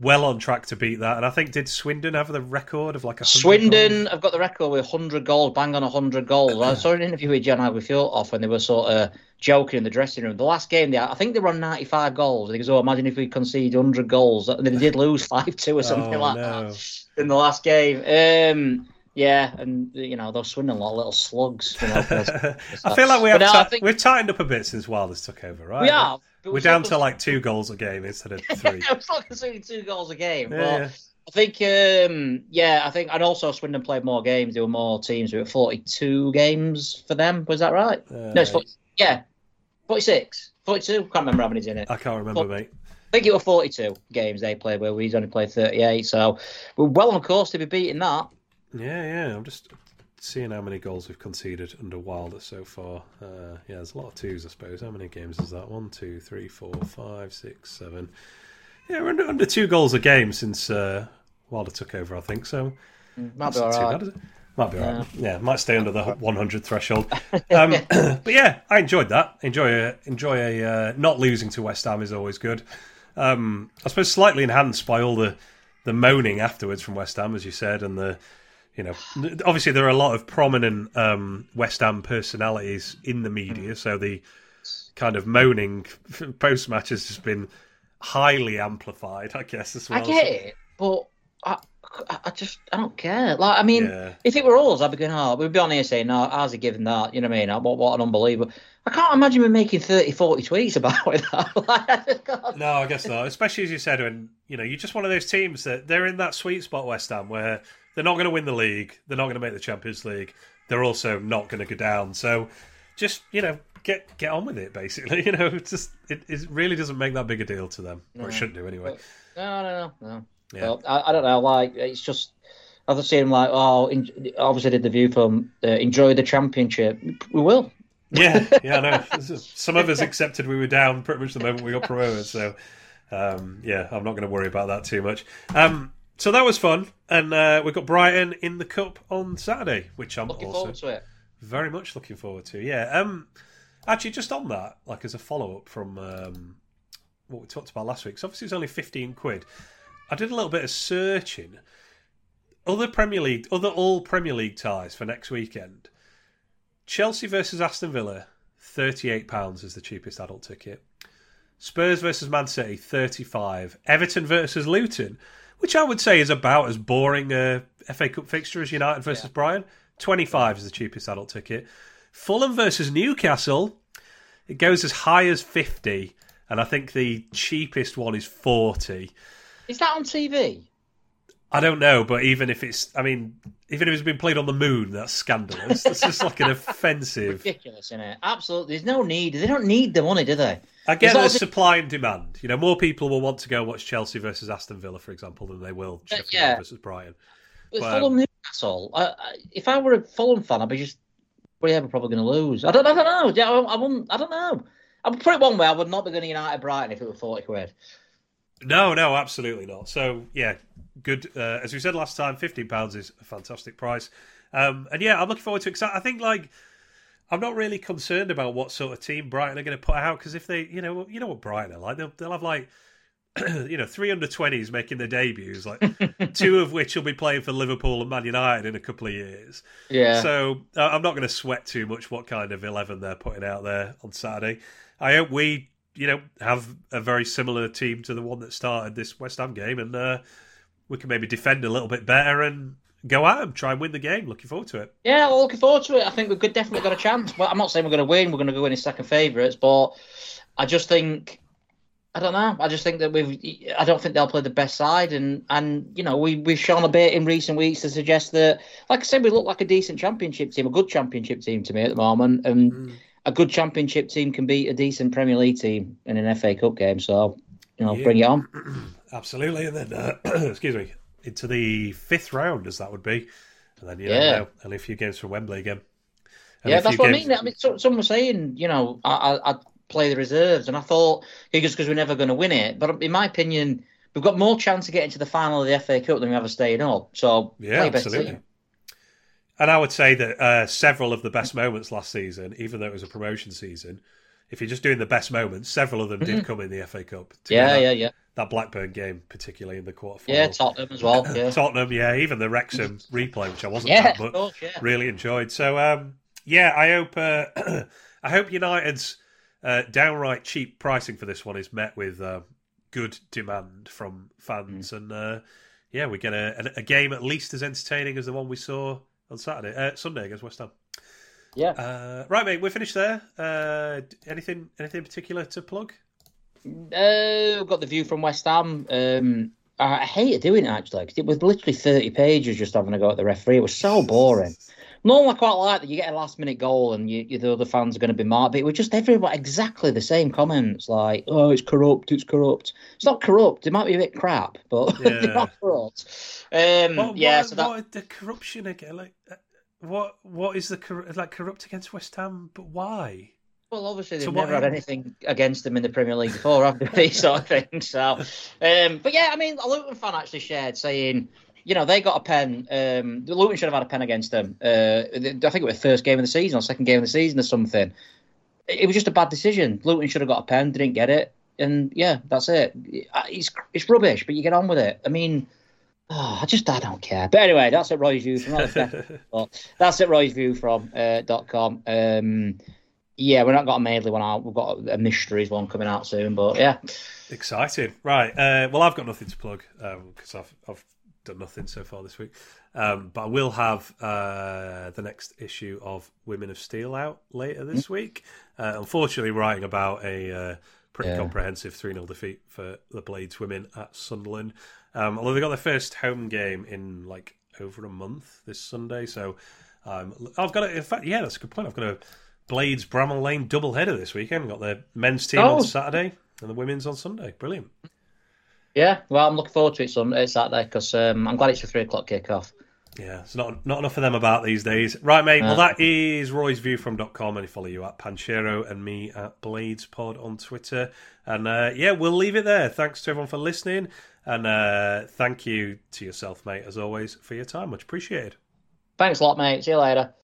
well on track to beat that. And I think did Swindon have the record of like a Swindon? I've got the record with hundred goals, bang on hundred goals. I saw an interview with John off when they were sort of joking in the dressing room. The last game, they I think they were on ninety five goals. And he goes, "Oh, imagine if we concede hundred goals." And they did lose five two or something oh, like no. that in the last game. Um, yeah, and you know those Swindon are a lot of little slugs. You know, I feel like we have no, think... we've tightened up a bit since Wilders took over, right? We are. We're, we're down to like two goals a game instead of three. we're still conceding two goals a game. Yeah, but I think, um, yeah, I think, and also Swindon played more games. There were more teams. We were forty-two games for them. Was that right? Uh, no, it's 40, yeah, forty-six, forty-two. Can't remember how many's in it. I can't remember, 40, mate. I think it was 42 games they played where we've only played 38. So we're well on course to be beating that. Yeah, yeah. I'm just seeing how many goals we've conceded under Wilder so far. Uh, yeah, there's a lot of twos, I suppose. How many games is that? One, two, three, four, five, six, seven. Yeah, we're under, under two goals a game since uh, Wilder took over, I think. So might be all right. Bad, might be all right. Yeah. yeah, might stay under the 100 threshold. Um, but yeah, I enjoyed that. Enjoy a, enjoy a uh, not losing to West Ham is always good. Um, I suppose slightly enhanced by all the the moaning afterwards from West Ham, as you said, and the you know, obviously there are a lot of prominent um, West Ham personalities in the media, so the kind of moaning post match has just been highly amplified, I guess as well. I get it, but I, I just I don't care. Like, I mean, yeah. if it were us, I'd be going, oh, we'd be on here saying, no, ours are given that. You know what I mean? What, what an unbelievable. I can't imagine me making 30, 40 tweets about it. no, I guess not. Especially as you said, when you know you're just one of those teams that they're in that sweet spot, West Ham, where they're not going to win the league. They're not going to make the Champions League. They're also not going to go down. So just you know get get on with it. Basically, you know, it's just it, it really doesn't make that big a deal to them, or it shouldn't do anyway. No, no, no, no. Yeah. Well, I, I don't know. Like it's just. I've seen like, oh, in, obviously did the view from uh, enjoy the championship. We will. yeah, yeah, no. Some of us accepted we were down pretty much the moment we got promoted. So, um, yeah, I'm not going to worry about that too much. Um, so that was fun, and uh, we've got Brighton in the cup on Saturday, which I'm looking forward to it. Very much looking forward to. Yeah. Um, actually, just on that, like as a follow up from um, what we talked about last week. So obviously, it's only fifteen quid. I did a little bit of searching. Other Premier League, other all Premier League ties for next weekend. Chelsea versus Aston Villa, thirty-eight pounds is the cheapest adult ticket. Spurs versus Man City, thirty-five. Everton versus Luton which I would say is about as boring a FA Cup fixture as United versus yeah. Brighton. 25 is the cheapest adult ticket. Fulham versus Newcastle, it goes as high as 50, and I think the cheapest one is 40. Is that on TV? I don't know, but even if it's, I mean, even if it's been played on the moon, that's scandalous. That's just like an offensive. Ridiculous, isn't it? Absolutely. There's no need. They don't need the money, do they? I get there's supply and demand. You know, more people will want to go watch Chelsea versus Aston Villa, for example, than they will Sheffield yeah. versus Brighton. But, but Fulham, um, Newcastle. I, I, if I were a Fulham fan, I'd be just, well, yeah, we're probably going to lose. I don't, I don't know. Yeah, I, I, wouldn't, I don't know. I would put it one way. I would not be going to United Brighton if it were forty quid. No, no, absolutely not. So yeah, good. Uh, as we said last time, fifteen pounds is a fantastic price. Um, and yeah, I'm looking forward to it. I think like I'm not really concerned about what sort of team Brighton are going to put out because if they, you know, you know what Brighton are like, they'll, they'll have like, you know, three under twenties making their debuts, like two of which will be playing for Liverpool and Man United in a couple of years. Yeah. So uh, I'm not going to sweat too much what kind of eleven they're putting out there on Saturday. I hope we, you know, have a very similar team to the one that started this West Ham game, and uh, we can maybe defend a little bit better and go at them, try and win the game. Looking forward to it. Yeah, well, looking forward to it. I think we've definitely got a chance. Well, I'm not saying we're going to win. We're going to go in as second favourites, but I just think. I don't know. I just think that we've. I don't think they'll play the best side, and and you know we we've shown a bit in recent weeks to suggest that, like I said, we look like a decent championship team, a good championship team to me at the moment, and mm. a good championship team can beat a decent Premier League team in an FA Cup game. So you know, yeah. bring it on. Absolutely, and then uh, excuse me, into the fifth round, as that would be, and then you yeah. know, and a few games from Wembley again. And yeah, that's what games... I mean. I mean, so, someone was saying, you know, I, I, play the reserves, and I thought because because we're never going to win it. But in my opinion, we've got more chance of getting to the final of the FA Cup than we ever staying up. So yeah, absolutely. And I would say that uh, several of the best moments last season, even though it was a promotion season, if you're just doing the best moments, several of them mm-hmm. did come in the FA Cup. Yeah, yeah, yeah. That Blackburn game, particularly in the quarter final. Yeah, Tottenham as well. Yeah. Tottenham, yeah, even the Wrexham replay, which I wasn't yeah, at, but course, yeah. really enjoyed. So, um, yeah, I hope uh, I hope United's uh, downright cheap pricing for this one is met with uh, good demand from fans, mm. and uh, yeah, we get a, a, game at least as entertaining as the one we saw on Saturday, uh, Sunday against West Ham. Yeah. Uh, right, mate. We're finished there. Uh, anything, anything particular to plug? Uh, got the view from West Ham. Um, I hated doing it actually because it was literally thirty pages just having a go at the referee. It was so boring. Normally, I quite like that you get a last minute goal and you, you, the other fans are going to be marked, but it was just everyone exactly the same comments like, "Oh, it's corrupt, it's corrupt." It's not corrupt. It might be a bit crap, but yeah. they're not corrupt. Um, yeah, what, so that... what the corruption again? Like, uh, what what is the like corrupt against West Ham? But why? Well, obviously they've never had anything against them in the Premier League before, have they? These sort of things. So, um, but yeah, I mean, a Luton fan actually shared saying you know, they got a pen. Um, Luton should have had a pen against them. Uh, I think it was the first game of the season or second game of the season or something. It was just a bad decision. Luton should have got a pen, didn't get it, and yeah, that's it. It's it's rubbish, but you get on with it. I mean, oh, I just I don't care. But anyway, that's at Roy's View from. that's at Roy's View from uh, dot com. Um, yeah, we're not got a Madeley one out. We've got a mysteries one coming out soon, but yeah, exciting. Right. Uh, well, I've got nothing to plug because um, I've I've done nothing so far this week. Um, but I will have uh, the next issue of Women of Steel out later this mm week. Uh, unfortunately, writing about a uh, pretty yeah. comprehensive 3 0 defeat for the Blades women at Sunderland. Um, although they got their first home game in like over a month this Sunday. So um, I've got it. In fact, yeah, that's a good point. I've got a Blades Bramall Lane double header this weekend. We've got the men's team oh. on Saturday and the women's on Sunday. Brilliant. Yeah, well, I'm looking forward to it Sunday, Saturday because um, I'm glad it's a three o'clock kickoff. Yeah, it's not not enough of them about these days. Right, mate. Uh, well, that is Roy's View from .com, and follow you at Panchero and me at Blades Pod on Twitter. And uh, yeah, we'll leave it there. Thanks to everyone for listening, and uh, thank you to yourself, mate, as always, for your time. Much appreciated. Thanks a lot, mate. See you later.